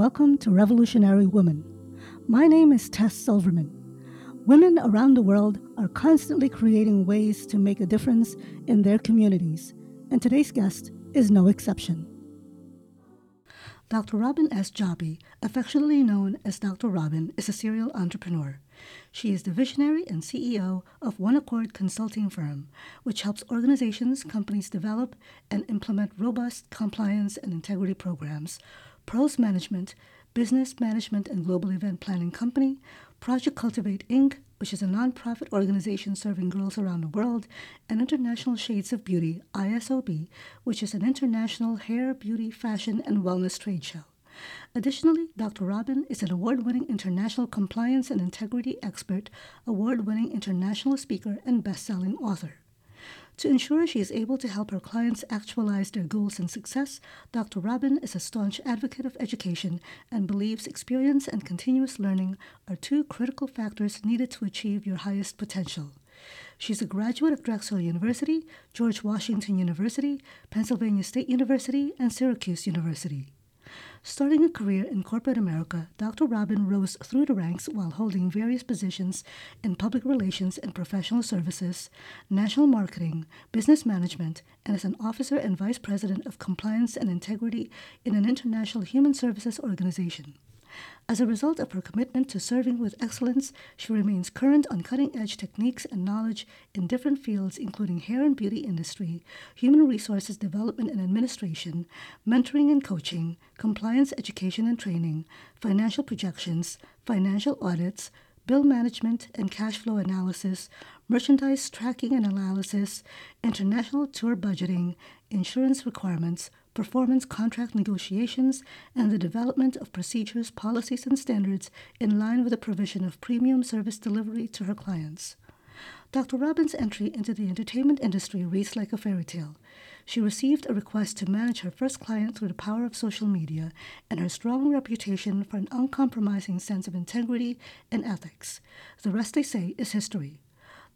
welcome to Revolutionary Woman. My name is Tess Silverman. Women around the world are constantly creating ways to make a difference in their communities, and today's guest is no exception. Dr. Robyn S. Joppy, affectionately known as Dr. Robyn, is a serial entrepreneur. She is the visionary and CEO of One Accord Consulting Firm, which helps organizations, companies develop and implement robust compliance and integrity programs. Pearls Management, business management and global event planning company, Project Cultivate Inc., which is a nonprofit organization serving girls around the world, and International Shades of Beauty, ISOB, which is an international hair, beauty, fashion, and wellness trade show. Additionally, Dr. Robyn is an award winning international compliance and integrity expert, award winning international speaker, and best selling author. To ensure she is able to help her clients actualize their goals and success, Dr. Robyn is a staunch advocate of education and believes experience and continuous learning are two critical factors needed to achieve your highest potential. She's a graduate of Drexel University, George Washington University, Pennsylvania State University, and Syracuse University. Starting a career in corporate America, Dr. Robyn rose through the ranks while holding various positions in public relations and professional services, national marketing, business management, and as an officer and vice president of compliance and integrity in an international human services organization. As a result of her commitment to serving with excellence, she remains current on cutting edge techniques and knowledge in different fields, including hair and beauty industry, human resources development and administration, mentoring and coaching, compliance education and training, financial projections, financial audits, bill management and cash flow analysis, merchandise tracking and analysis, international tour budgeting, insurance requirements, performance contract negotiations, and the development of procedures, policies, and standards in line with the provision of premium service delivery to her clients. Dr. Robyn's entry into the entertainment industry reads like a fairy tale. She received a request to manage her first client through the power of social media and her strong reputation for an uncompromising sense of integrity and ethics. The rest, they say, is history.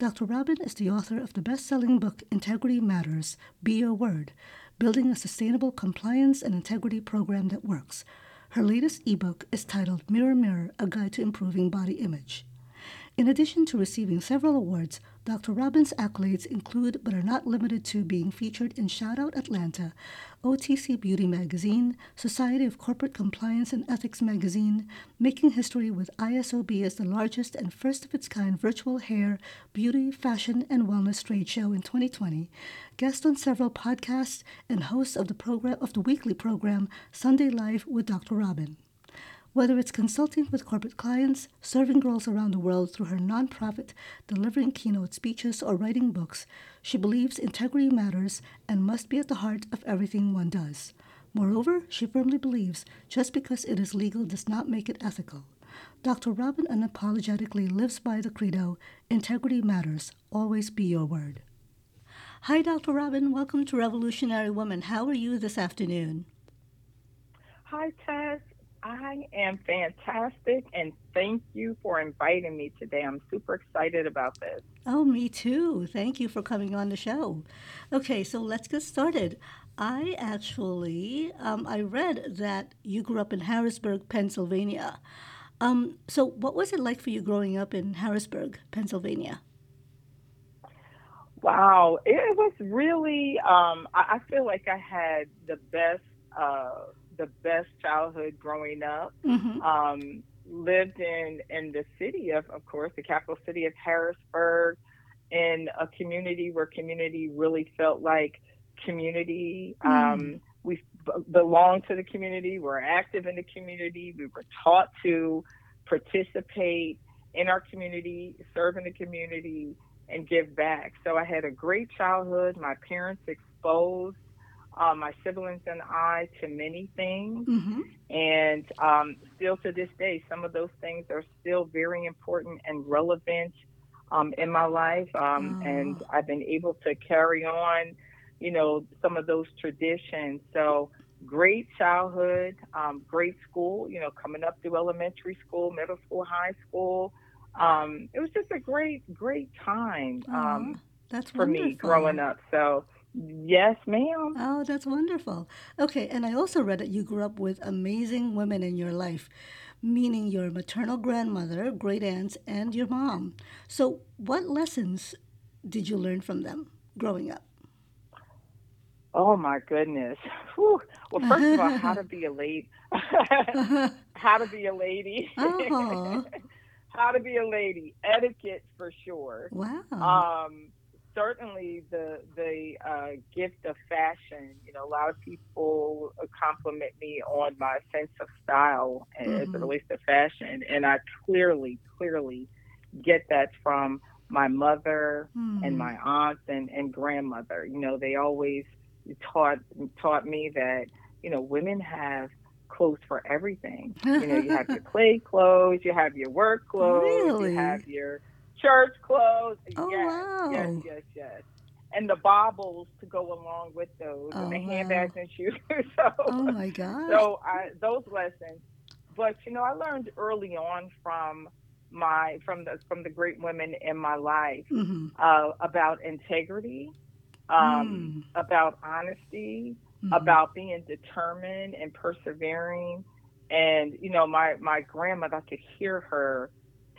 Dr. Robyn is the author of the best selling book Integrity Matters Be Your Word, building a sustainable compliance and integrity program that works. Her latest ebook is titled Mirror Mirror A Guide to Improving Body Image. In addition to receiving several awards, Dr. Robyn's accolades include but are not limited to being featured in Shoutout Atlanta, OTC Beauty Magazine, Society of Corporate Compliance and Ethics Magazine, making history with ISOB as the largest and first of its kind virtual hair, beauty, fashion, and wellness trade show in 2020, guest on several podcasts, and host of the program of the weekly program Sunday Live with Dr. Robyn. Whether it's consulting with corporate clients, serving girls around the world through her nonprofit, delivering keynote speeches, or writing books, she believes integrity matters and must be at the heart of everything one does. Moreover, she firmly believes just because it is legal does not make it ethical. Dr. Robyn unapologetically lives by the credo integrity matters, always be your word. Hi, Dr. Robyn. Welcome to Revolutionary Woman. How are you this afternoon? Hi, Tess. I am fantastic, and thank you for inviting me today. I'm super excited about this. Oh, me too. Thank you for coming on the show. Okay, so let's get started. I actually, um, I read that you grew up in Harrisburg, Pennsylvania. Um, so, what was it like for you growing up in Harrisburg, Pennsylvania? Wow, it was really. Um, I, I feel like I had the best. Uh, the best childhood growing up. Mm-hmm. Um, lived in in the city of, of course, the capital city of Harrisburg, in a community where community really felt like community. Mm. Um, we belonged to the community. We're active in the community. We were taught to participate in our community, serve in the community, and give back. So I had a great childhood. My parents exposed uh, my siblings and I to many things. Mm-hmm. And um, still to this day, some of those things are still very important and relevant um, in my life. Um, oh. And I've been able to carry on, you know, some of those traditions. So great childhood, um, great school, you know, coming up through elementary school, middle school, high school. Um, it was just a great, great time. Oh, that's for wonderful. me growing up. So Yes, ma'am. Oh, that's wonderful. Okay, and I also read that you grew up with amazing women in your life, meaning your maternal grandmother, great aunts, and your mom. So, what lessons did you learn from them growing up? Oh my goodness. Whew. Well, first of all, how to be a lady. how to be a lady. oh, how to be a lady. Etiquette for sure. wow. Um, certainly the the uh, gift of fashion. You know, a lot of people compliment me on my sense of style as it Mm-hmm. relates to fashion, and I clearly, clearly get that from my mother and Hmm. my aunts and, and grandmother. You know, they always taught taught me that you know women have clothes for everything. You know, you have your play clothes, you have your work clothes, you have your church clothes. Oh, Yes, yes, wow. yes, yes. And the baubles to go along with those, and Oh, the wow. handbags and shoes. Oh so, my God! so I those lessons. But you know, I learned early on from my from the from the great women in my life Mm-hmm. uh, about integrity, um, Mm. about honesty, Mm-hmm. about being determined and persevering. And you know, my my grandmother, I could hear her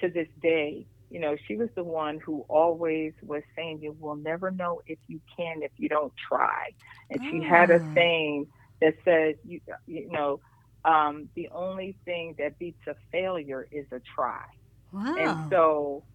to this day. You know, she was the one who always was saying, "You will never know if you can if you don't try." And she had a Ah, saying that says, "You you know, um, the only thing that beats a failure is a try." And wow. so,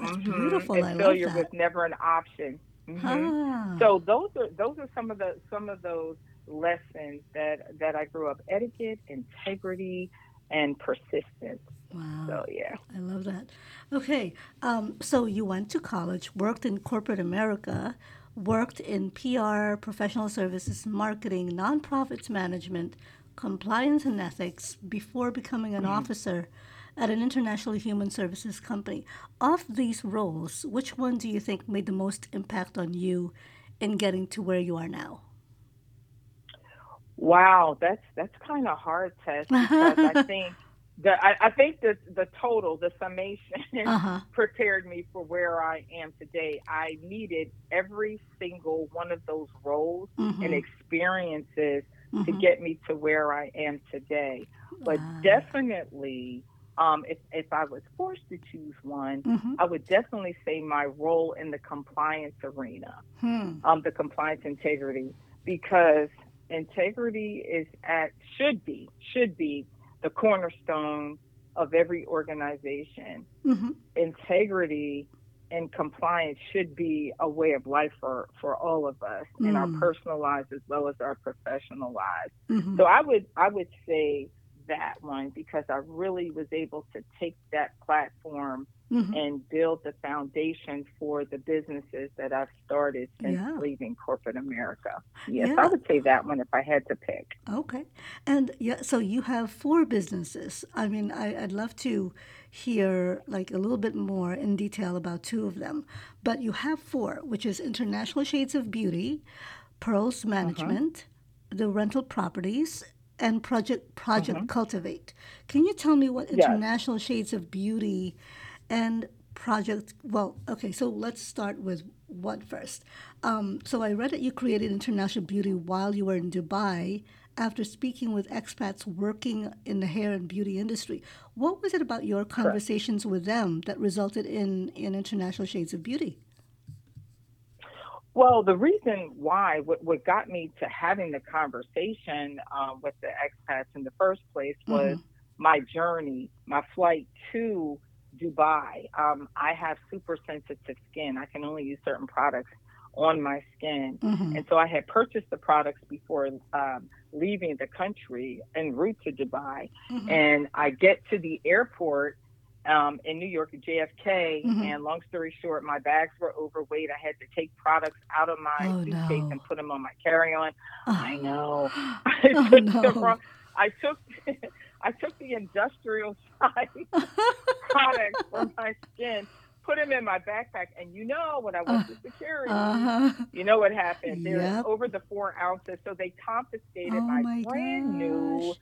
That's hmm beautiful. and I failure was never an option. hmm Ah, So those are those are some of the some of those lessons that that I grew up: etiquette, integrity, and persistence. Wow. So yeah, I love that. Okay, um, so you went to college, worked in corporate America, worked in PR, professional services, marketing, nonprofits management, compliance and ethics before becoming an Mhm. officer at an international human services company. Of these roles, which one do you think made the most impact on you in getting to where you are now? wow, that's that's kind of hard Tess because I think the I, I think the the total, the summation, uh-huh. prepared me for where I am today. I needed every single one of those roles and Mm-hmm. experiences to Mm-hmm. get me to where I am today. But definitely, um, if if I was forced to choose one, Mm-hmm. I would definitely say my role in the compliance arena, Hmm. um, the compliance integrity, because integrity is at should be should be the cornerstone of every organization Mm-hmm. integrity and compliance should be a way of life for, for all of us in our Mm. personal lives as well as our professional lives. Mm-hmm. So I would I would say that one because I really was able to take that platform Mm-hmm. and build the foundation for the businesses that I've started since Yeah. leaving corporate America. Yes, I would say that one if I had to pick. Okay. And yeah, so you have four businesses. I mean, I, I'd love to hear like a little bit more in detail about two of them. But you have four, which is International Shades of Beauty, Pearls Uh-huh. Management, the rental properties, and Project Project Uh-huh. Cultivate. Can you tell me what Yes. International Shades of Beauty and Project? Well, okay, so let's start with what first. Um, so I read that you created International Beauty while you were in Dubai after speaking with expats working in the hair and beauty industry. What was it about your Correct. conversations with them that resulted in, in International Shades of Beauty? Well, the reason why, what, what got me to having the conversation um, with the expats in the first place was Mm-hmm. my journey, my flight to Dubai. Um, I have super sensitive skin. I can only use certain products on my skin. Mm-hmm. And so I had purchased the products before um, leaving the country en route to Dubai. Mm-hmm. And I get to the airport um, in New York at JFK. Mhm. And long story short, my bags were overweight. I had to take products out of my Oh, suitcase no. and put them on my carry-on. I Oh, know. I oh took the no. wrong. I took. I took the industrial size products for my skin, put them in my backpack, and you know when I uh, went to security, uh-huh. you know what happened? They're over the four ounces, so they confiscated Oh my my brand new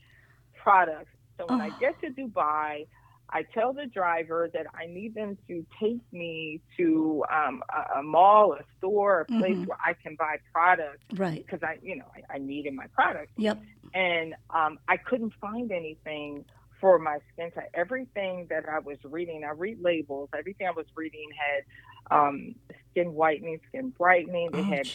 products. So when I get to Dubai, I tell the driver that I need them to take me to um, a, a, mall, a store, a place mm-hmm. where I can buy products. Right. Because I, you know, I, I, needed my products. Yep. And um, I couldn't find anything for my skin type. Everything that I was reading, I read labels. Everything I was reading had um, skin whitening, skin brightening. They oh, had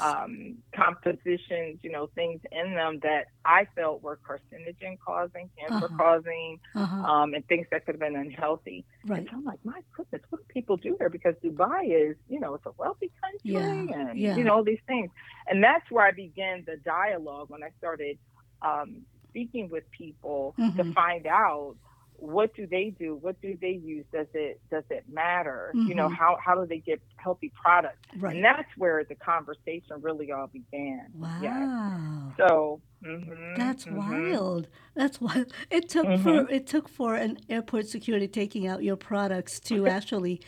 um, compositions, you know, things in them that I felt were carcinogen causing, cancer uh-huh. causing, uh-huh. Um, and things that could have been unhealthy. Right. And so I'm like, my goodness, what do people do here? Because Dubai is, you know, it's a wealthy country, yeah. and yeah. you know all these things. And that's where I began the dialogue when I started um, speaking with people mm-hmm. to find out what do they do what do they use does it does it matter mm-hmm. you know mm-hmm. how how do they get healthy products right. and that's where the conversation really all began wow yeah. so mm-hmm, that's mm-hmm. wild that's wild it took for Mm-hmm. it took for an airport security taking out your products to actually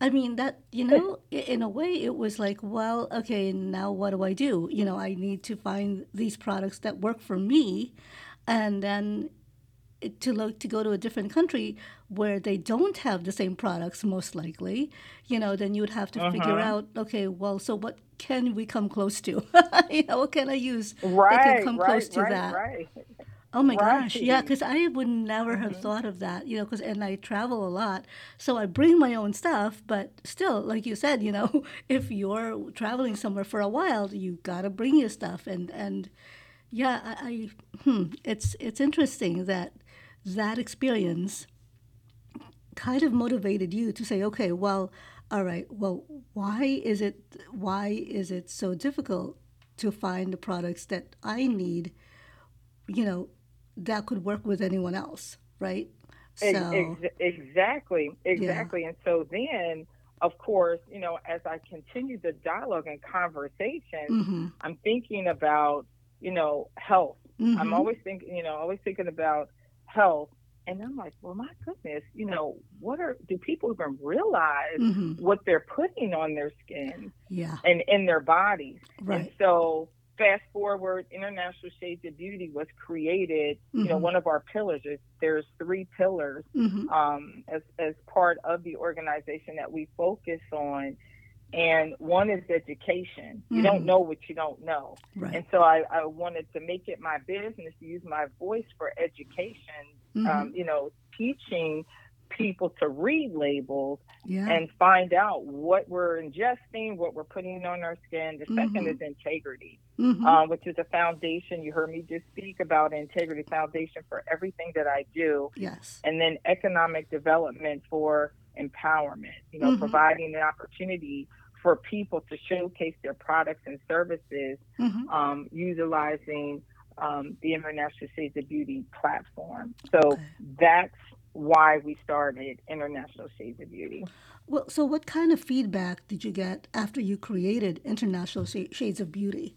i mean that you know in a way it was like well okay now what do i do you know i need to find these products that work for me and then to look to go to a different country where they don't have the same products most likely you know then you would have to uh-huh. figure out okay well so what can we come close to you know what can i use right, that can come right, close to right, that right. Oh my gosh, yeah, because I would never have mm-hmm. thought of that, you know, because and I travel a lot, so I bring my own stuff, but still, like you said, you know, if you're traveling somewhere for a while, you gotta bring your stuff, and and yeah, I, I hmm, it's it's interesting that that experience kind of motivated you to say, okay, well, all right, well, why is it why is it so difficult to find the products that I need, you know, that could work with anyone else, right? So, Ex- exactly, exactly. Yeah. And so then, of course, you know, as I continue the dialogue and conversation, mm-hmm. I'm thinking about, you know, health. Mm-hmm. I'm always thinking, you know, always thinking about health. And I'm like, well, my goodness, you know, what are do people even realize mm-hmm. what they're putting on their skin yeah. and in their bodies? Right. And so fast forward, International Shades of Beauty was created. Mm-hmm. You know, one of our pillars is there's three pillars mm-hmm. um, as as part of the organization that we focus on and one is education. You mm-hmm. don't know what you don't know. Right. And so I, I, wanted to make it my business to use my voice for education, mm-hmm. um, you know, teaching people to read labels yeah. and find out what we're ingesting, what we're putting on our skin. The 2nd mm-hmm. is integrity, mm-hmm. um, which is a foundation. You heard me just speak about integrity foundation for everything that I do. Yes. And then economic development for empowerment, you know, Mm-hmm. providing an opportunity for people to showcase their products and services Mhm. um, utilizing um, the International Shades of Beauty platform. So Okay. that's why we started International Shades of Beauty. Well, so what kind of feedback did you get after you created International Shades of Beauty?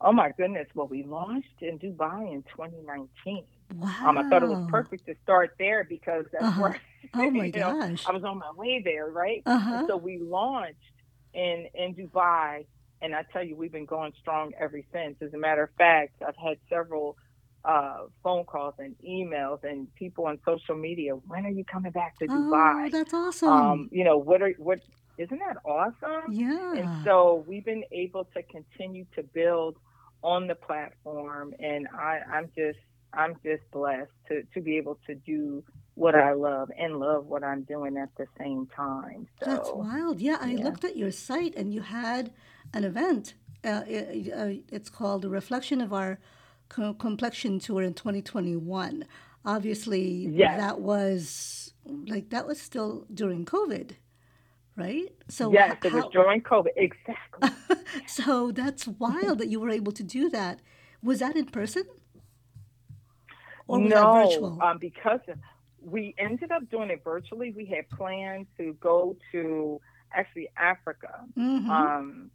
Oh my goodness. Well, we launched in Dubai in 2019. Wow. Um, I thought it was perfect to start there because that's Uh-huh. where Oh my you know, gosh. I was on my way there, right? Uh-huh. So we launched in in Dubai, and I tell you, we've been going strong ever since. As a matter of fact, I've had several uh, phone calls and emails and people on social media. When are you coming back to Oh, Dubai? that's awesome. Um, you know, what are what? Isn't that awesome? yeah. And so we've been able to continue to build on the platform, and I, I'm just I'm just blessed to to be able to do what I love and love what I'm doing at the same time. So That's wild. Yeah, I yeah. looked at your site and you had an event. Uh, it, uh, it's called the Reflection of Our Co- Complexion Tour in 2021. Obviously, Yes. that was like that was still during COVID, right? So yes, it was during COVID. Exactly. so that's wild that you were able to do that. Was that in person? Or no, um, because we ended up doing it virtually. We had planned to go to actually Africa. Mhm. Um,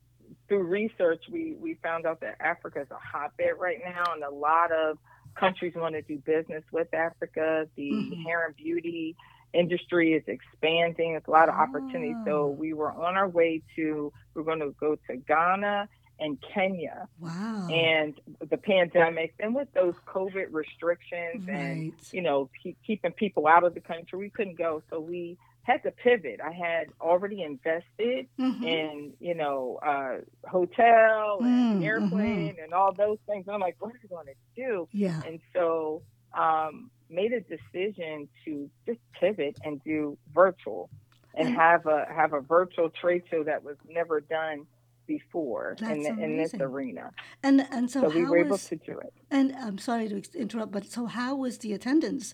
through research, we, we found out that Africa is a hotbed right now, and a lot of countries want to do business with Africa. The Mhm. hair and beauty industry is expanding. There's a lot of opportunities. So Ah. we were on our way to, we're going to go to Ghana in Kenya. Wow. And the pandemic, and with those COVID restrictions right. and, you know, keep, keeping people out of the country, we couldn't go. So we had to pivot. I had already invested Mhm. in, you know, uh, hotel and Mm, airplane and all those things. I'm like, what are we going to do? Yeah. And so um, made a decision to just pivot and do virtual and And- have a have a virtual trade show that was never done before in, the, in this arena. And and so, So, we how were able was to do it. and I'm sorry to interrupt, but so how was the attendance?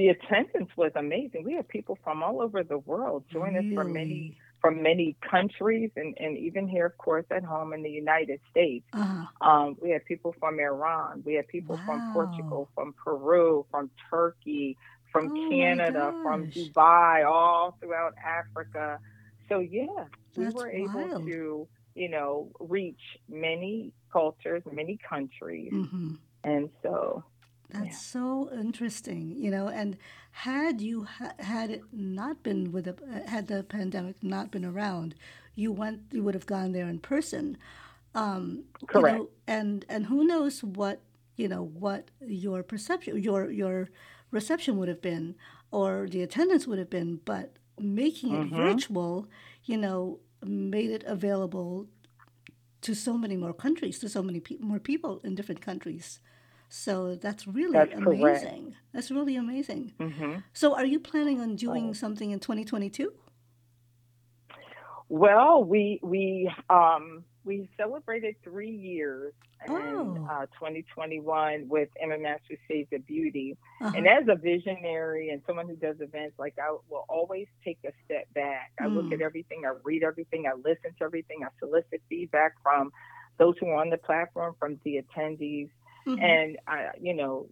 The attendance was amazing. We had people from all over the world join us from many from many countries and, and even here of course at home in the United States. Uh, Um, we had people from Iran. We had people from Portugal, from Peru, from Turkey, from Oh Canada, from. Dubai, all throughout Africa. So yeah, we That's were able wild. to, you know, reach many cultures, many countries, hmm and so That's Yeah. so interesting, you know. And had you ha- had it not been with the uh, had the pandemic not been around, you went you would have gone there in person. Um, you Correct. know, and and who knows what you know what your perception your your reception would have been or the attendance would have been, but making it Mhm. virtual, you know, made it available to so many more countries, to so many pe- more people in different countries. So that's really That's correct. amazing. That's really amazing. hmm So are you planning on doing Oh. something in 2022? Well, we we um we celebrated three years in Oh. uh, 2021 with International Shades of Beauty. Uh-huh. And as a visionary and someone who does events, like I will always take a step back. I look Mm. at everything, I read everything, I listen to everything, I solicit feedback from those who are on the platform, from the attendees, Mhm. and I, you know,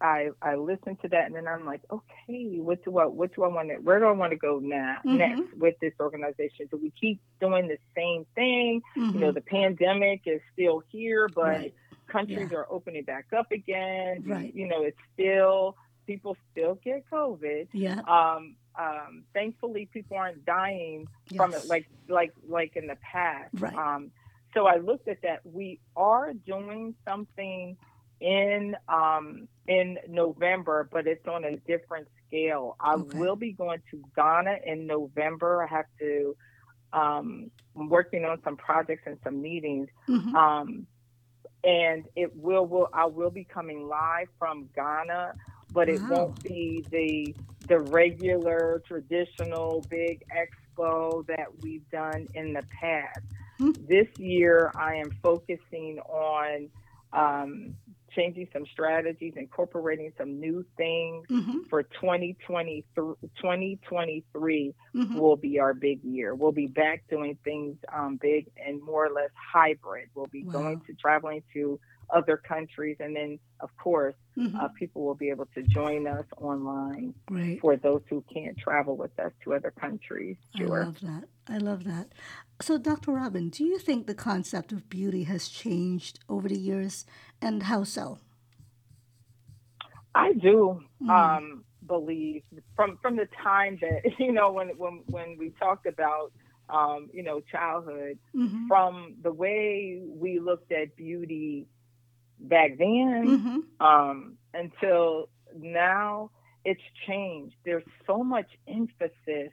I I listen to that, and then I'm like, okay, what do I what do I want to where do I want to go now Mhm. next with this organization? Do we keep doing the same thing? You know, Mhm. the pandemic is still here, but Right. countries Yeah. are opening back up again. Right. You know, it's still people still get COVID. Yeah. Um, um, thankfully, people aren't dying from it like like like in the past. Right. Um, so I looked at that. We are doing something in um, in November, but it's on a different scale. I Okay. will be going to Ghana in November. I have to. Um, I'm working on some projects and some meetings. Mhm. Um, and it will will I will be coming live from Ghana, but it Wow. won't be the the regular traditional big expo that we've done in the past. Hmm. This year, I am focusing on um, changing some strategies, incorporating some new things Mhm. for 2020, 2023 Mhm. will be our big year. We'll be back doing things um, big and more or less hybrid. We'll be Wow. going to traveling to other countries, and then of course, Mhm. uh, people will be able to join us online Great. for those who can't travel with us to other countries. Sure. I love that. I love that. So, Dr. Robyn, do you think the concept of beauty has changed over the years, and how so? I do Mm. um, believe from from the time that you know when when when we talked about um, you know childhood hmm from the way we looked at beauty back then hmm um, until now it's changed there's so much emphasis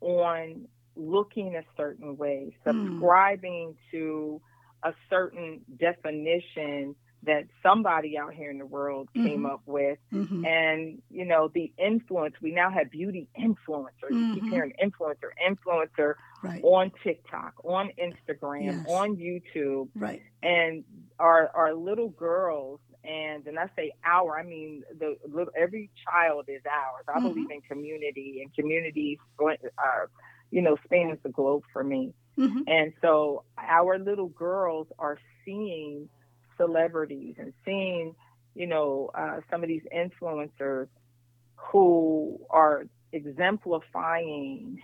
on looking a certain way Mm. subscribing to a certain definition that somebody out here in the world came Mhm. up with hmm and you know the influence we now have beauty influencers you keep Mhm. hearing influencer influencer Right. on tiktok on instagram Yes. on youtube Right. and our our little girls and and I say our I mean the little every child is ours. I Mhm. believe in community and community uh, you know spans the globe for me. Hmm And so our little girls are seeing celebrities and seeing you know uh, some of these influencers who are exemplifying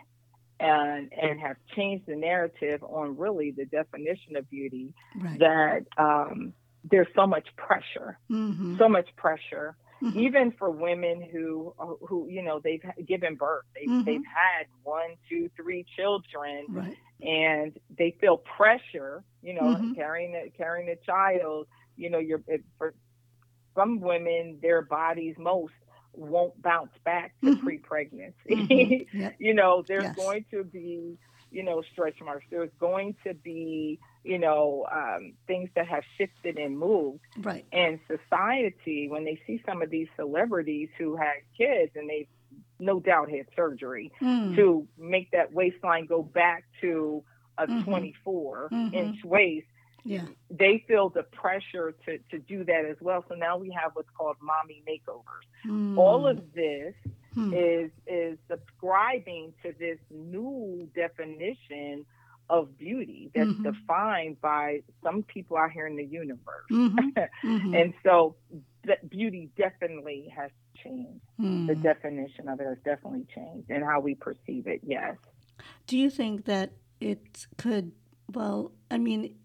and and have changed the narrative on really the definition of beauty Right. that um, there's so much pressure, hmm so much pressure. Mm-hmm. even for women who who you know they've given birth, they've mm-hmm. they've had one, two, three children, right. and they feel pressure, you know, mm-hmm. carrying a, carrying a child. You know, you're it, for some women, their bodies most won't bounce back to mm-hmm. pre-pregnancy. Mm-hmm. Yep. you know, there's yes. going to be you know, stretch marks. There's going to be, you know, um, things that have shifted and moved. Right. And society, when they see some of these celebrities who had kids and they no doubt had surgery mm. to make that waistline go back to a mm-hmm. 24 mm-hmm. inch waist. Yeah. They feel the pressure to, to do that as well. So now we have what's called mommy makeovers. Mm. All of this hmm. is is subscribing to this new definition of beauty that's mm-hmm. defined by some people out here in the universe. Mm-hmm. Mm-hmm. and so that beauty definitely has changed. The hmm. definition of it has definitely changed and how we perceive it, yes. Do you think that it could well, I mean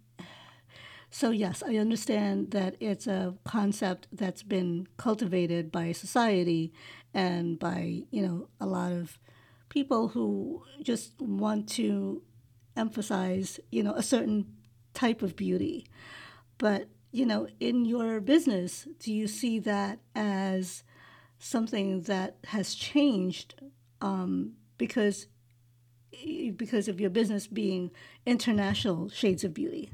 so, yes, I understand that it's a concept that's been cultivated by society and by, you know, a lot of people who just want to emphasize, you know, a certain type of beauty. But, you know, in your business, do you see that as something that has changed um, because because of your business being international shades of beauty?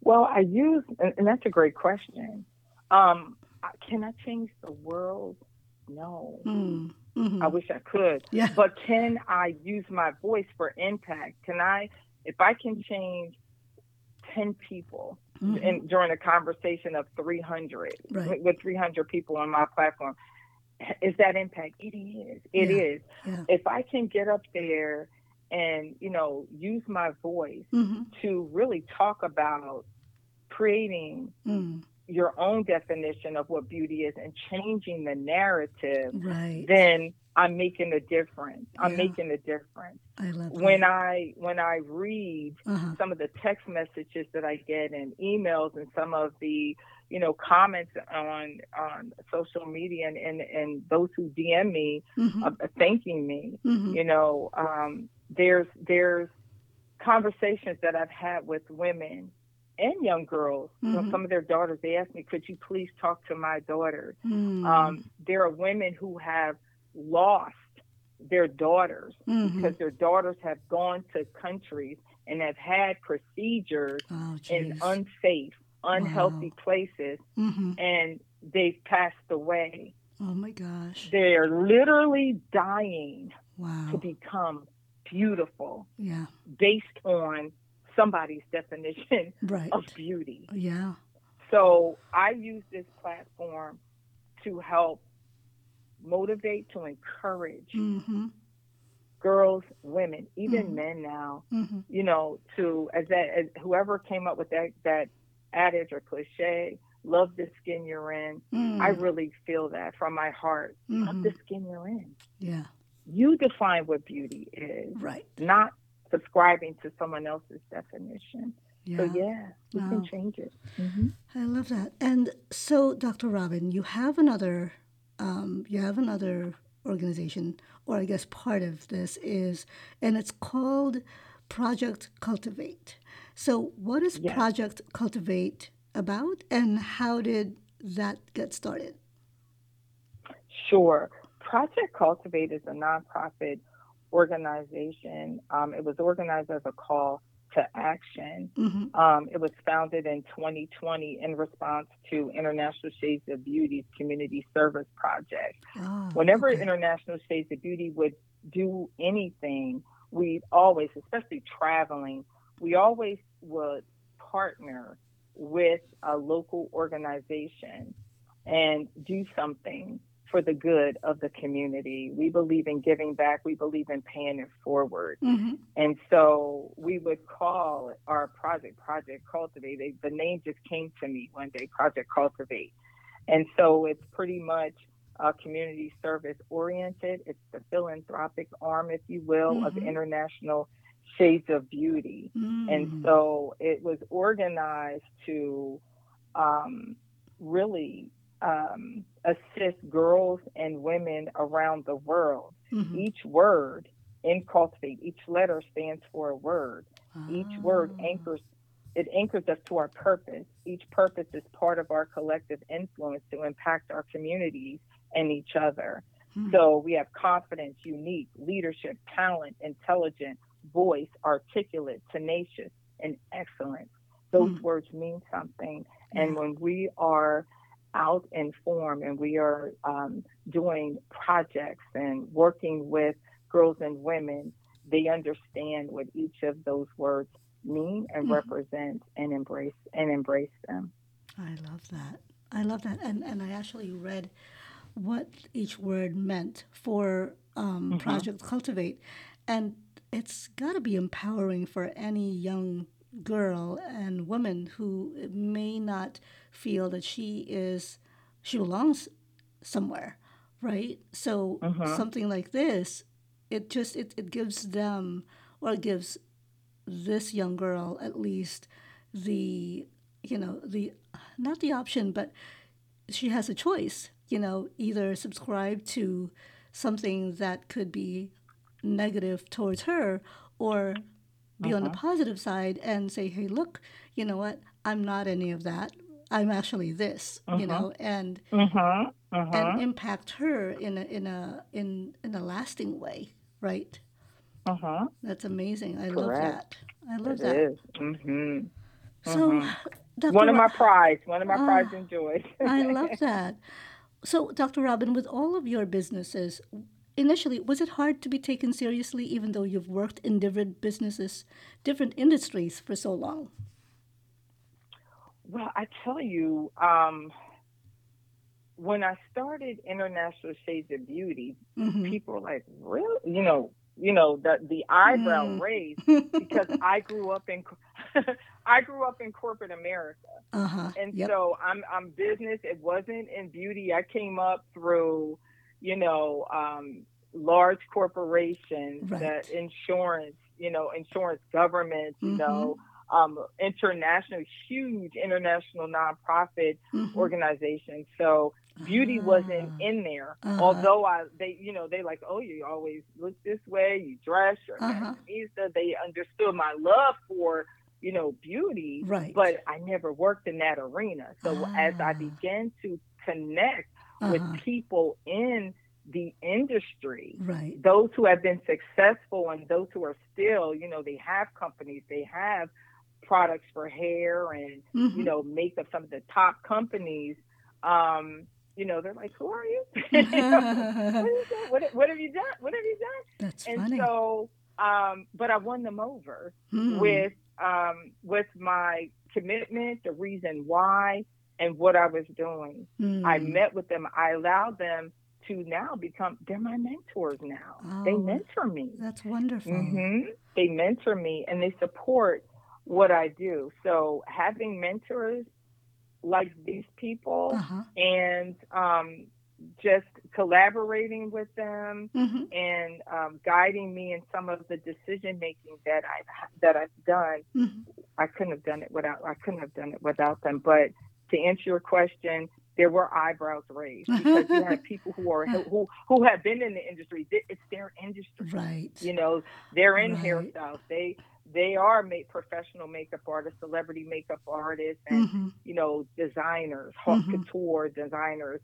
Well, I use, and that's a great question. Um, can I change the world? No. Mm, hmm I wish I could. Yeah. But can I use my voice for impact? Can I, if I can change 10 people mm-hmm. in, during a conversation of 300, right. with 300 people on my platform, is that impact? It is. It yeah. is. Yeah. If I can get up there and you know use my voice mm-hmm. to really talk about creating mm. Your own definition of what beauty is and changing the narrative right. then i'm making a difference i'm yeah. making a difference I love that. when i when i read uh-huh. some of the text messages that i get and emails and some of the you know comments on on social media and and, and those who dm me mm-hmm. uh, thanking me mm-hmm. you know um, there's there's conversations that I've had with women and young girls. Mm-hmm. You know, some of their daughters, they asked me, "Could you please talk to my daughter?" Mm-hmm. Um, there are women who have lost their daughters mm-hmm. because their daughters have gone to countries and have had procedures oh, in unsafe, unhealthy wow. places, mm-hmm. and they've passed away. Oh my gosh! They're literally dying wow. to become beautiful yeah based on somebody's definition right. of beauty yeah so i use this platform to help motivate to encourage mm-hmm. girls women even mm-hmm. men now mm-hmm. you know to as that as whoever came up with that that adage or cliche love the skin you're in i mm. really feel that from my heart love mm-hmm. the skin you're in yeah you define what beauty is, right? Not subscribing to someone else's definition. Yeah. So yeah, we wow. can change it. Mm-hmm. I love that. And so, Dr. Robyn, you have another, um, you have another organization, or I guess part of this is, and it's called Project Cultivate. So, what is yes. Project Cultivate about, and how did that get started? Sure. Project Cultivate is a nonprofit organization. Um, it was organized as a call to action. Mm-hmm. Um, it was founded in 2020 in response to International Shades of Beauty's community service project. Oh, Whenever okay. International Shades of Beauty would do anything, we always, especially traveling, we always would partner with a local organization and do something for the good of the community. We believe in giving back. We believe in paying it forward. Mm-hmm. And so we would call our project Project Cultivate. They, the name just came to me one day, Project Cultivate. And so it's pretty much uh, community service oriented. It's the philanthropic arm, if you will, mm-hmm. of International Shades of Beauty. Mm-hmm. And so it was organized to um, really um, assist girls and women around the world. Mhm. Each word in Cultivate, each letter stands for a word. Each word Ah. anchors it anchors us to our purpose. Each purpose is part of our collective influence to impact our communities and each other. Hmm. So we have confidence, unique, leadership, talent, intelligent, voice, articulate, tenacious, and excellent. Those Hmm. words mean something. And when we are out in form and we are um, doing projects and working with girls and women, they understand what each of those words mean and Mhm. represent and embrace and embrace them. I love that. I love that. And and I actually read what each word meant for um, Mhm. Project Cultivate, and it's got to be empowering for any young girl and woman who may not feel that she is she belongs somewhere, right? So Mhm. something like this, it just it, it gives them or it gives this young girl at least the you know the not the option but she has a choice you know either subscribe to something that could be negative towards her or be on the Mhm. positive side and say hey look you know what i'm not any of that i'm actually this you Mhm. know and Mhm. Mhm. and impact her in a in a in in a lasting way right Mhm. that's amazing i love that i love It that is. Mhm. so Mhm. Dr. One of my prides. One of my prides and joys. I love that. So, Dr. Robyn, with all of your businesses, initially, was it hard to be taken seriously even though you've worked in different businesses, different industries for so long? Well, I tell you, um, when I started International Shades of Beauty, hmm people were like, "Really?" You know, you know, the the eyebrow Mm. raised because I grew up in I grew up in corporate America, uh huh. and Yep. so I'm I'm business. It wasn't in beauty. I came up through, you know, um, large corporations, Right. the insurance, you know, insurance governments, you Mhm. know, um, international, huge international nonprofit Mhm. organizations. So beauty wasn't Ah, in there. Uh-huh. Although I, they, you know, they like, oh, you always look this way, you dress, you're Uh-huh. They understood my love for, you know, beauty, Right. but I never worked in that arena. So as I Ah. began to connect with Uh-huh. people in the industry, Right. those who have been successful and those who are still, you know, they have companies, they have products for hair and Mhm. you know makeup. Some of the top companies, um, you know, they're like, "Who are you? You know, what, what what have you done? What have you done?" That's And funny. so, um, but I won them over Hmm. with um, with my commitment, the reason why, and what I was doing. I Hmm. met with them. I allowed them to now become. They're my mentors now. they Oh, mentor me. That's wonderful. hmm They mentor me and they support what I do. So having mentors like these people Uh-huh. and um, just collaborating with them hmm and um, guiding me in some of the decision making that I've that I've done, hmm I couldn't have done it without I couldn't have done it without them. But to answer your question, there were eyebrows raised because you have people who are who who have been in the industry. It's their industry. Right. You know, they're in Right. hairstyles. They they are make professional makeup artists, celebrity makeup artists, and hmm you know designers, haute Mhm. couture designers,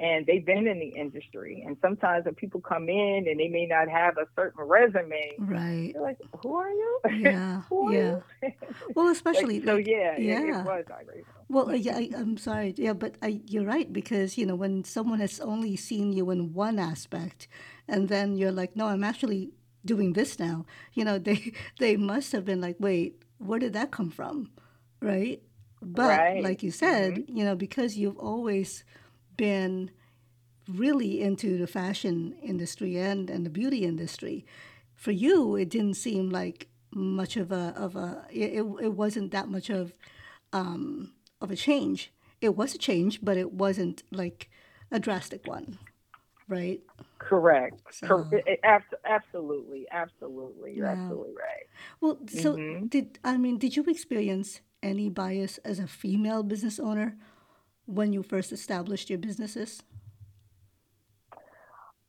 and they've been in the industry. And sometimes when people come in and they may not have a certain resume, Right. they're like, "Who are you? Yeah. Who are Yeah. you?" Well, Like, especially so like yeah, it, yeah. it was irate. Well, yeah, I, I'm sorry. Yeah, but I, you're right because you know when someone has only seen you in one aspect, and then you're like, no, I'm actually doing this now. You know, they they must have been like, wait, where did that come from, right? But Right. like you said, Mhm. you know, because you've always been really into the fashion industry and and the beauty industry, for you it didn't seem like much of a of a it, it wasn't that much of um of a change. It was a change, but it wasn't like a drastic one, right? Correct. Cor- So absolutely, absolutely. You're absolutely right. Well, so hmm did I mean, did you experience any bias as a female business owner when you first established your businesses?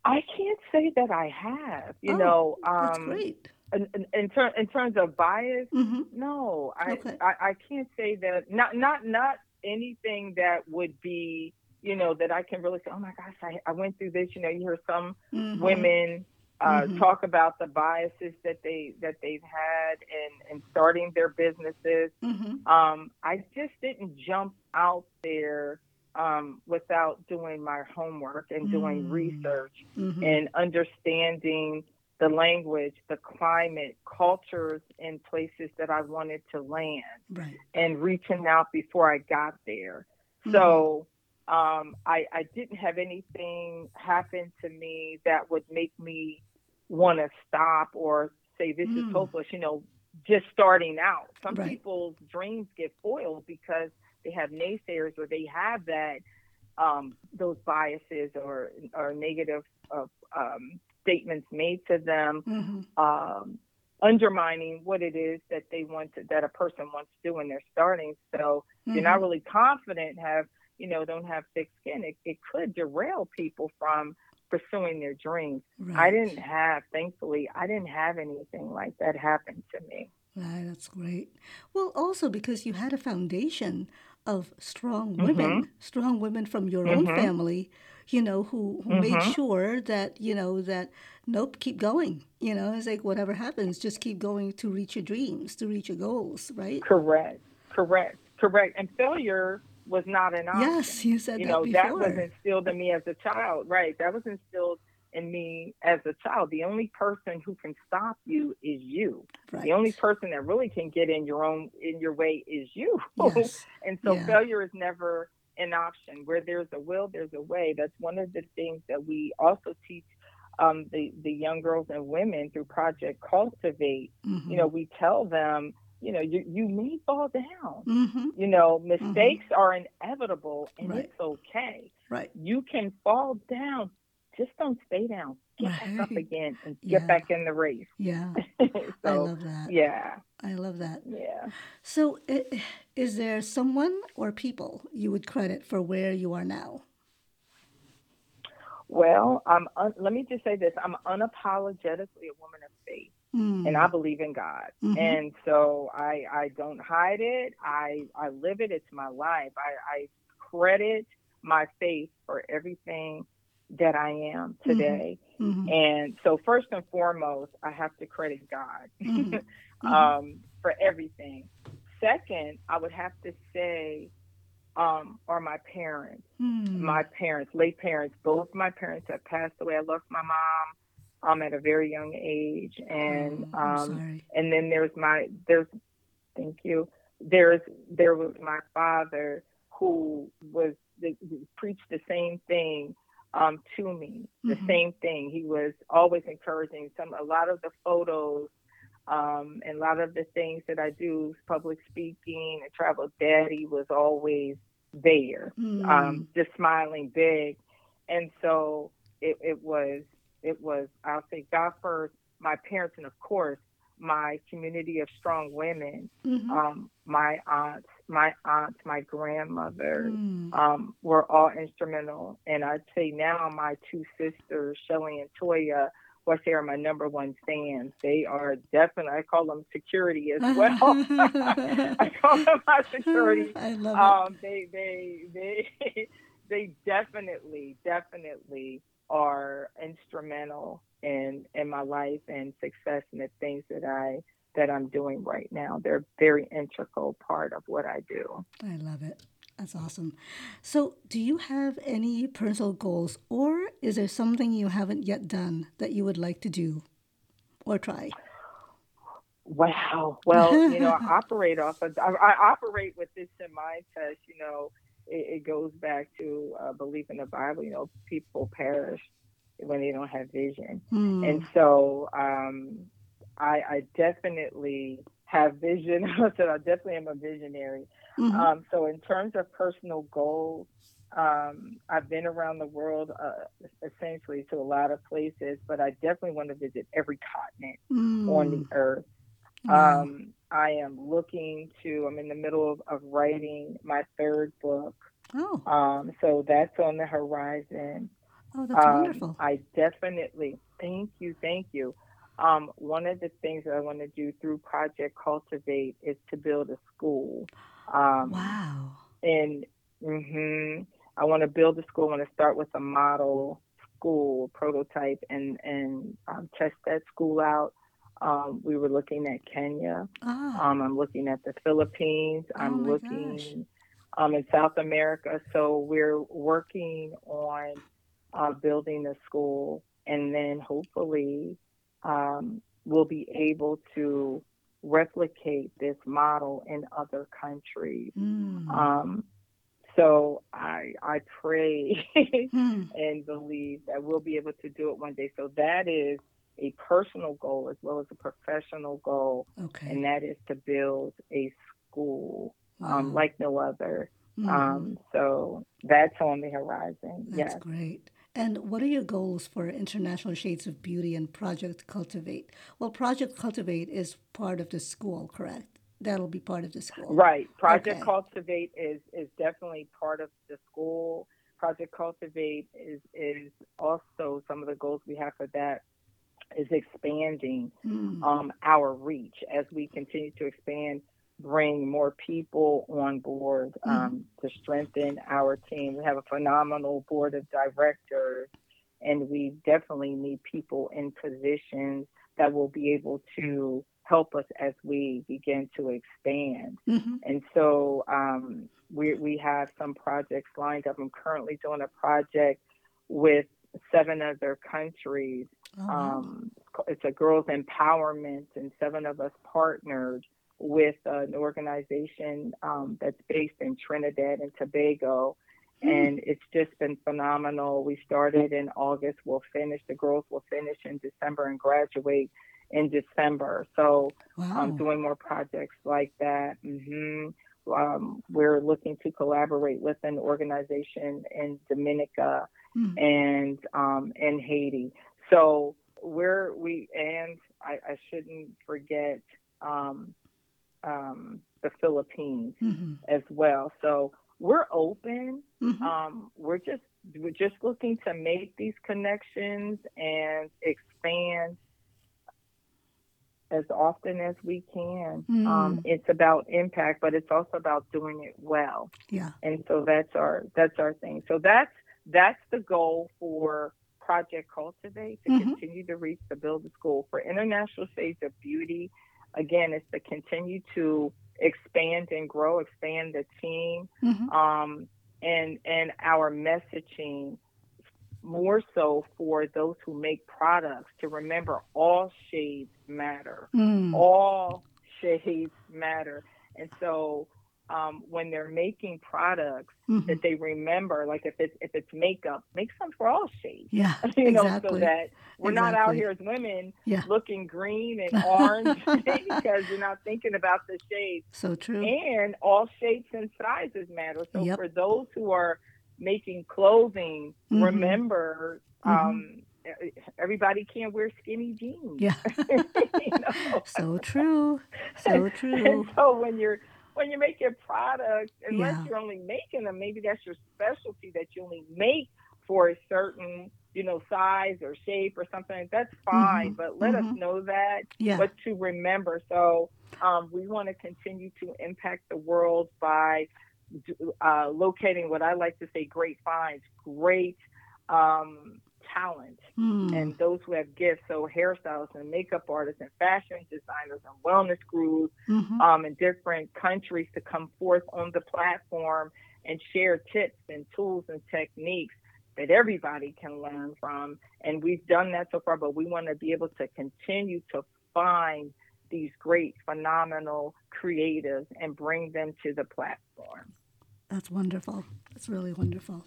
I can't say that I have. You Oh, know, that's um, great. in, in, in, ter- in terms of bias, hmm no, I, Okay. I I can't say that. Not not not anything that would be you know that I can really say. Oh my gosh, I I went through this. You know, you hear some hmm women uh, Mhm. talk about the biases that they that they've had in in starting their businesses. hmm Um, I just didn't jump out there um, without doing my homework and doing Mm. research hmm and understanding the language, the climate, cultures, and places that I wanted to land, Right. and reaching out before I got there. Mhm. So um, I, I didn't have anything happen to me that would make me want to stop or say this Mm. is hopeless. You know, just starting out. Some Right. people's dreams get foiled because they have naysayers or they have that um, those biases or or negative uh, um, statements made to them, hmm um, undermining what it is that they want to, that a person wants to do when they're starting. So if you're not really confident, have you know, don't have thick skin, it, it could derail people from pursuing their dreams. Right. I didn't have, thankfully, I didn't have anything like that happen to me. Right, that's great. Well, also because you had a foundation of strong women, strong women from your own Mhm. family, you know, who, who made Mhm. sure that, you know, that nope, keep going. You know, it's like whatever happens, just keep going to reach your dreams, to reach your goals, right? Correct, correct, correct. And failure was not an option. Yes, you said you that know that was instilled in me as a child right that was instilled in me as a child the only person who can stop you is you right. the only person that really can get in your own in your way is you yes. and so Yeah. failure is never an option where there's a will there's a way that's one of the things that we also teach um, the the young girls and women through project cultivate hmm you know we tell them you know you, you may fall down hmm you know mistakes are inevitable and Right. it's okay Right. you can fall down. Just don't stay down. Get back up again and Yeah. get back in the race. Yeah. I love that. yeah, I love that. yeah. So, i- is there someone or people you would credit for where you are now? Well, I'm un- let me just say this: I'm unapologetically a woman of faith, Mm. and I believe in God, Mhm. and so I I don't hide it. I I live it. It's my life. I, I credit my faith for everything that I am today. Mhm. And so, first and foremost, I have to credit God. Mhm. Mhm. um, for everything. Second, I would have to say, um, are my parents, Mm. my parents, late parents. Both my parents have passed away. I lost my mom um, at a very young age, and Oh, um, and then there's my there's thank you. There's there was my father who was the, preached the same thing um, to me, the Mhm. same thing. He was always encouraging. Some a lot of the photos um, and a lot of the things that I do, public speaking and travel. Daddy was always there, Mm. um, just smiling big, and so it, it was it was I'll say God first, my parents, and of course my community of strong women, Mhm. um, my aunts, my aunts, my grandmother, Mm. um, were all instrumental. And I'd say now my two sisters, Shelly and Toya, I say are my number one fans. They are definitely, I call them security as well. I call them my security. I love Um, they, they, they, they definitely, definitely are instrumental in in my life and success and the things that I that I'm doing right now. They're a very integral part of what I do. I love it. That's awesome. So, do you have any personal goals, or is there something you haven't yet done that you would like to do or try? Wow. Well, you know, I operate off of, I, I operate with this in mind Tess, you know, it, it goes back to uh, belief in the Bible, you know, people perish when they don't have vision. Mm. And so um, I, I definitely have vision. I said I definitely am a visionary. Mhm. Um, so in terms of personal goals, um, I've been around the world uh, essentially to a lot of places, but I definitely want to visit every continent on Mm. the earth. Wow. Um, I am looking to, I'm in the middle of, of writing my third book. Oh. Um, so that's on the horizon. Oh, that's um, wonderful. I definitely thank you, thank you. Um, one of the things that I want to do through Project Cultivate is to build a school. Um, wow. And mm-hmm, I want to build a school. I want to start with a model school prototype and and um, test that school out. Um, we were looking at Kenya. Ah. Um, I'm looking at the Philippines. Oh I'm looking um, in South America. So we're working on uh, building a school, and then hopefully um, we'll be able to replicate this model in other countries. Mm. Um, so I I pray mm. and believe that we'll be able to do it one day. So that is a personal goal as well as a professional goal, okay. and that is to build a school um, wow. um, like no other. Mm. Um, so that's on the horizon. That's yes. great. And what are your goals for International Shades of Beauty and Project Cultivate? Well, Project Cultivate is part of the school, correct? That'll be part of the school. Right. Project okay. Cultivate is is definitely part of the school. Project Cultivate is is also some of the goals we have for that is expanding mm. um, our reach as we continue to expand bring more people on board mm-hmm. um, mm-hmm. to strengthen our team. We have a phenomenal board of directors, and we definitely need people in positions that will be able to help us as we begin to expand. Mm-hmm. And so um, we, we have some projects lined up. I'm currently doing a project with seven other countries. Oh, um, it's a girls empowerment, and seven of us partnered with an organization um, that's based in Trinidad and Tobago. Mm. And it's just been phenomenal. We started in August, we'll finish, the girls will finish in December and graduate in December. So wow. I'm doing more projects like that. Mm-hmm. Um, we're looking to collaborate with an organization in Dominica mm. and um, in Haiti. So we're we and I, I shouldn't forget um, um, the Philippines mm-hmm. as well. So we're open. Mm-hmm. Um, we're just we're just looking to make these connections and expand as often as we can. Mm. Um, it's about impact, but it's also about doing it well. Yeah. And so that's our that's our thing. So that's that's the goal for Project Cultivate to mm-hmm. continue to reach the build the school for international shades of beauty again, is to continue to expand and grow, expand the team, mm-hmm. um, and and our messaging more so for those who make products to remember all shades matter. Mm. All shades matter. And so um, when they're making products mm-hmm. that they remember, like if it's if it's makeup, make some for all shades. Yeah, you know, exactly. so that we're exactly. not out here as women yeah. looking green and orange because you're not thinking about the shades. So true. And all shapes and sizes matter. So yep. for those who are making clothing, mm-hmm. remember. Mm-hmm. Everybody can't wear skinny jeans. Yeah. you know? So true. So true. And so when you're when you're making products, unless Yeah. you're only making them, maybe that's your specialty that you only make for a certain, you know, size or shape or something. That's fine, Mhm, but let us mhm. know that. Yeah. But to remember, so um, we want to continue to impact the world by uh, locating what I like to say great finds, great um, talent Mm. and those who have gifts, so hairstylists and makeup artists and fashion designers and wellness gurus Mhm. um, in different countries to come forth on the platform and share tips and tools and techniques that everybody can learn from. And we've done that so far, but we want to be able to continue to find these great, phenomenal creatives and bring them to the platform. That's wonderful. That's really wonderful.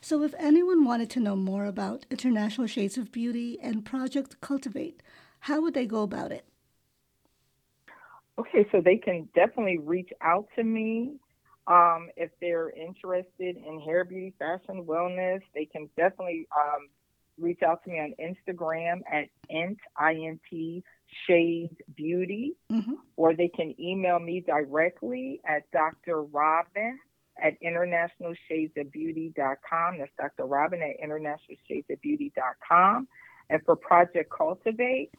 So, if anyone wanted to know more about International Shades of Beauty and Project Cultivate, how would they go about it? Okay, so they can definitely reach out to me. Um, if they're interested in hair, beauty, fashion, wellness, they can definitely um, reach out to me on Instagram at int, I-N-T, Shades Beauty, Mm-hmm. or they can email me directly at Dr. Robyn, at internationalshadesofbeauty.com. That's Dr. Robyn at internationalshadesofbeauty.com. And for Project Cultivate,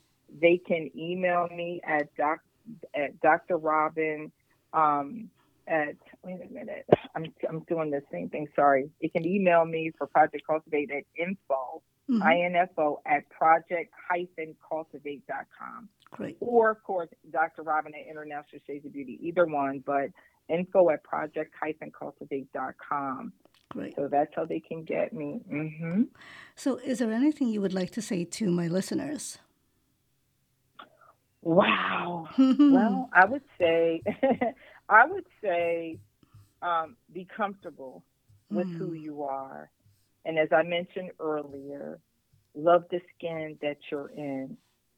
they can email me at doc, at Dr. Robyn um, at wait a minute. I'm I'm doing the same thing. Sorry. You can email me for Project Cultivate at info mm-hmm. info at project cultivate.com. Great. Or of course, Dr. Robyn at International Shades of Beauty, either one, but info at project cultivate.com. Great. So that's how they can get me. Mm-hmm. So, is there anything you would like to say to my listeners? Wow. well, I would say, I would say, um, be comfortable with mm. who you are, and as I mentioned earlier, love the skin that you're in.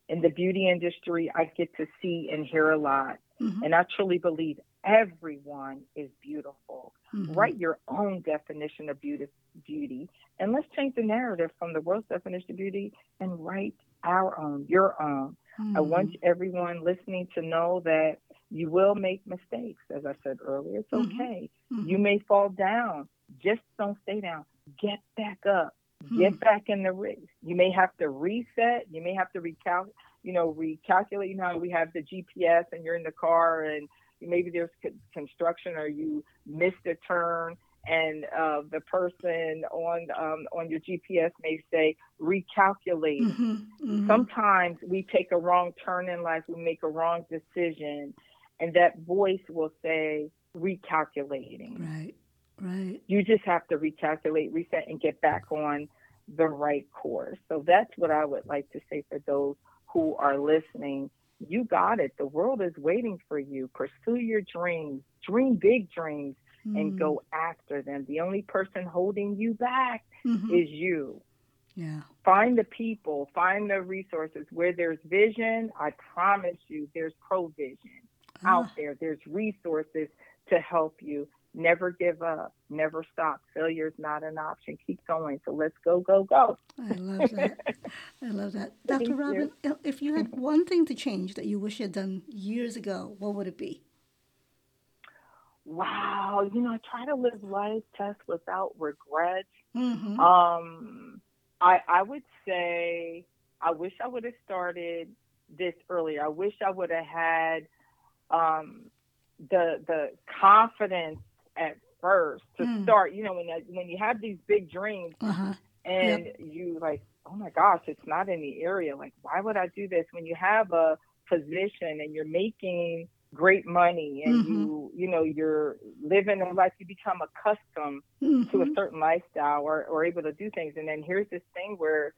In the beauty industry, I get to see and hear a lot, mm-hmm. and I truly believe everyone is beautiful. Mm-hmm. Write your own definition of beauty, beauty, and let's change the narrative from the world's definition of beauty and write our own, your own. Mm-hmm. I want everyone listening to know that you will make mistakes. As I said earlier, it's mm-hmm. okay. Mm-hmm. You may fall down. Just don't stay down. Get back up. Get mm-hmm. back in the race. You may have to reset. You may have to recal, you know, recalculate. You know, we have the GPS and you're in the car and maybe there's construction or you missed a turn and uh, the person on um, on your GPS may say recalculate. Mm-hmm, mm-hmm. Sometimes we take a wrong turn in life, we make a wrong decision, and that voice will say recalculating. Right, right. You just have to recalculate, reset, and get back on the right course. So that's what I would like to say for those who are listening. You got it. The world is waiting for you. Pursue your dreams. Dream big dreams mm-hmm. and go mm. after them. The only person holding you back mm-hmm. is you. Yeah. Find the people, find the resources. Where there's vision, I promise you, there's provision ah. out there. There's resources to help you. Never give up. Never stop. Failure is not an option. Keep going. So let's go, go, go. I love that. I love that. Dr. Robyn, you. if you had one thing to change that you wish you had done years ago, what would it be? wow, you know, I try to live life Tess without regret. Mm-hmm. Um, I I would say I wish I would have started this earlier. I wish I would have had um, the the confidence at first to mm. start. You know, when when you have these big dreams uh-huh. and yep. you like, oh my gosh, it's not in the area. Like, why would I do this? When you have a position and you're making great money and mm-hmm. you you know you're living a life you become accustomed mm-hmm. to a mm-hmm. certain lifestyle or, or able to do things and then here's this thing where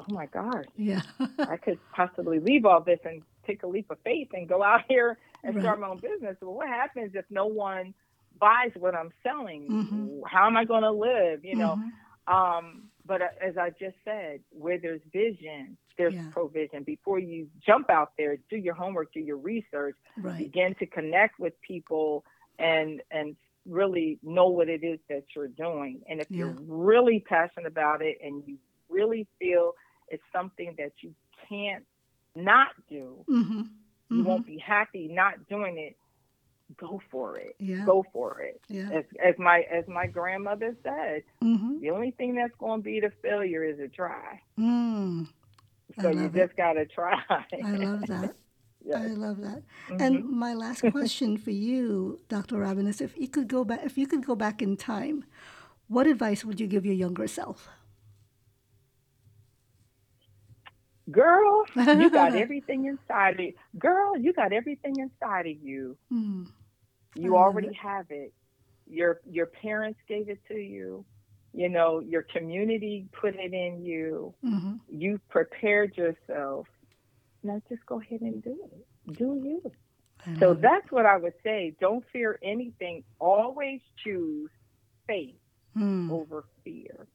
oh my gosh yeah i could possibly leave all this and take a leap of faith and go out here and right. start my own business well what happens if no one buys what i'm selling mm-hmm. how am i going to live you know mm-hmm. um but uh, as I just said, where there's vision, there's yeah. provision. Before you jump out there, do your homework, do your research, right. begin to connect with people and and really know what it is that you're doing. And if yeah. you're really passionate about it and you really feel it's something that you can't not do, mm-hmm. you mm-hmm. won't be happy not doing it go for it. Yeah. Go for it. Yeah. As, as my as my grandmother said, mm-hmm. the only thing that's going to be the failure is a try. Mm. So you just got to try. I love that. yes. I love that. Mm-hmm. And my last question for you, Dr. Robyn, is if you could go back if you could go back in time, what advice would you give your younger self? Girl, you got everything inside of you. Girl, you got everything inside of you. Mm. You already it. have it. Your your parents gave it to you. You know, your community put it in you. Mm-hmm. You prepared yourself. Now just go ahead and do it. Do you. So that's what I would say. Don't fear anything. Always choose faith mm. over fear.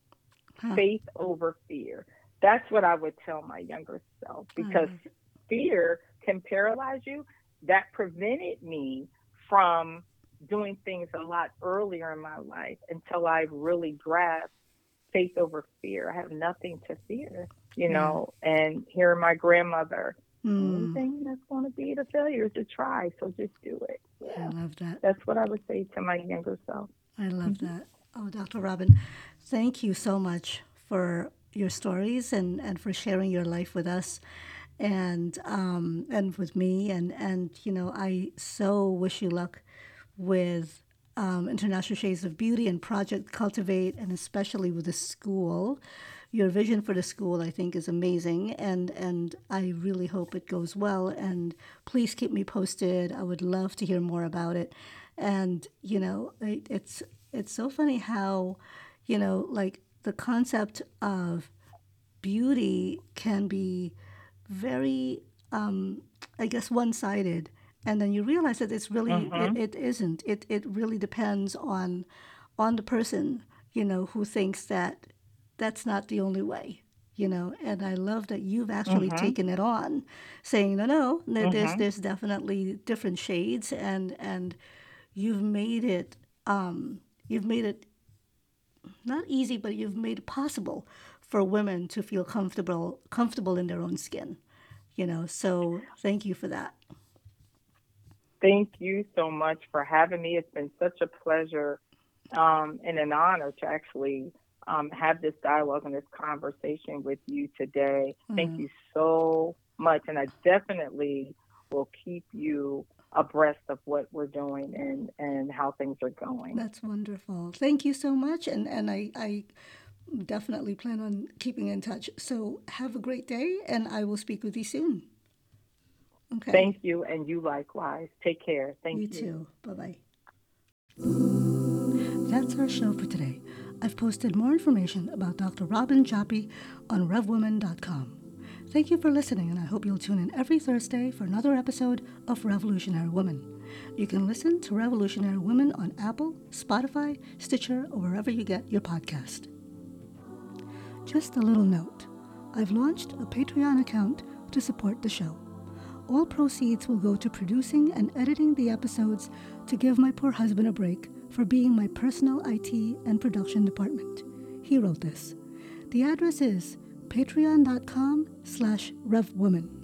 Huh. Faith over fear. That's what I would tell my younger self because mm. fear can paralyze you. That prevented me from doing things a lot earlier in my life until I really grasped faith over fear. I have nothing to fear, you know, and hearing my grandmother, mm. anything that's going to be the failure is to try. So just do it. Yeah, I love that. That's what I would say to my younger self. I love mm-hmm. that. Oh, Dr. Robyn, thank you so much for your stories and, and for sharing your life with us and um, and with me and and you know I so wish you luck with um, International Shades of Beauty and Project Cultivate and especially with the school. Your vision for the school, I think, is amazing, and and I really hope it goes well. And please keep me posted. I would love to hear more about it. And you know, it, it's it's so funny how, you know, like the concept of beauty can be very, um, I guess, one sided. And then you realize that it's really, mm-hmm. it, it isn't. It, it really depends on, on the person, you know, who thinks that that's not the only way you know and i love that you've actually mm-hmm. taken it on saying no no mm-hmm. there's there's definitely different shades and and you've made it um you've made it not easy but you've made it possible for women to feel comfortable comfortable in their own skin you know? So thank you for that. Thank you so much for having me. It's been such a pleasure um, and an honor to actually um, have this dialogue and this conversation with you today. Mm-hmm. thank you so much and i definitely will keep you abreast of what we're doing and and how things are going. That's wonderful. Thank you so much and and i i definitely plan on keeping in touch. So have a great day, and I will speak with you soon. Okay. Thank you, and you likewise. Take care. Thank you. You too. Bye bye. That's our show for today. I've posted more information about Dr. Robyn Joppy on RevWoman.com. Thank you for listening, and I hope you'll tune in every Thursday for another episode of Revolutionary Woman. You can listen to Revolutionary Women on Apple, Spotify, Stitcher, or wherever you get your podcast. Just a little note I've launched a Patreon account to support the show. All proceeds will go to producing and editing the episodes to give my poor husband a break for being my personal IT and production department. He wrote this. The address is patreon.com slash revwoman.